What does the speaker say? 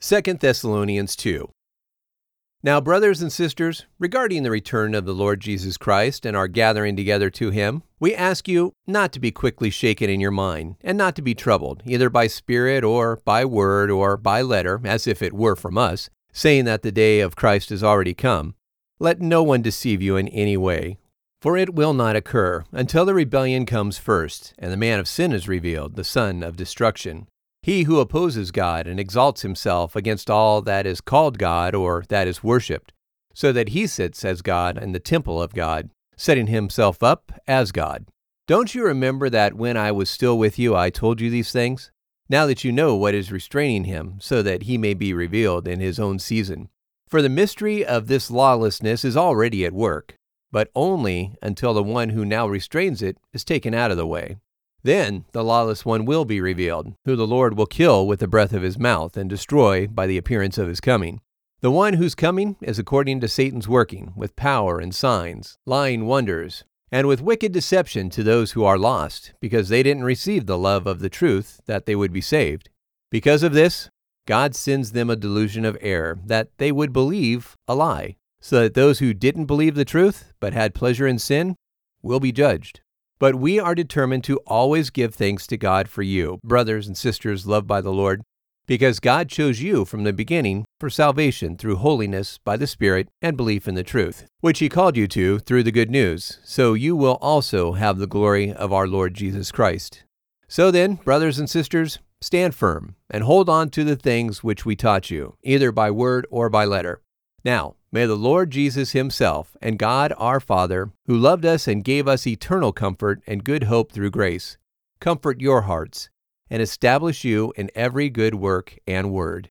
2 Thessalonians 2. Now, brothers and sisters, regarding the return of the Lord Jesus Christ and our gathering together to him, we ask you not to be quickly shaken in your mind, and not to be troubled, either by spirit or by word or by letter, as if it were from us, saying that the day of Christ is already come. Let no one deceive you in any way, for it will not occur until the rebellion comes first, and the man of sin is revealed, the son of destruction he who opposes God and exalts himself against all that is called God or that is worshipped, so that he sits as God in the temple of God, setting himself up as God. Don't you remember that when I was still with you, I told you these things? Now that you know what is restraining him, so that he may be revealed in his own season. For the mystery of this lawlessness is already at work, but only until the one who now restrains it is taken out of the way. Then the lawless one will be revealed, who the Lord will kill with the breath of his mouth and destroy by the appearance of his coming. The one whose coming is according to Satan's working, with power and signs, lying wonders, and with wicked deception to those who are lost, because they didn't receive the love of the truth that they would be saved. Because of this, God sends them a delusion of error, that they would believe a lie, so that those who didn't believe the truth, but had pleasure in sin, will be judged. But we are determined to always give thanks to God for you, brothers and sisters loved by the Lord, because God chose you from the beginning for salvation through holiness by the Spirit and belief in the truth, which He called you to through the good news, so you will also have the glory of our Lord Jesus Christ. So then, brothers and sisters, stand firm and hold on to the things which we taught you, either by word or by letter. Now, May the Lord Jesus Himself and God our Father, who loved us and gave us eternal comfort and good hope through grace, comfort your hearts and establish you in every good work and word.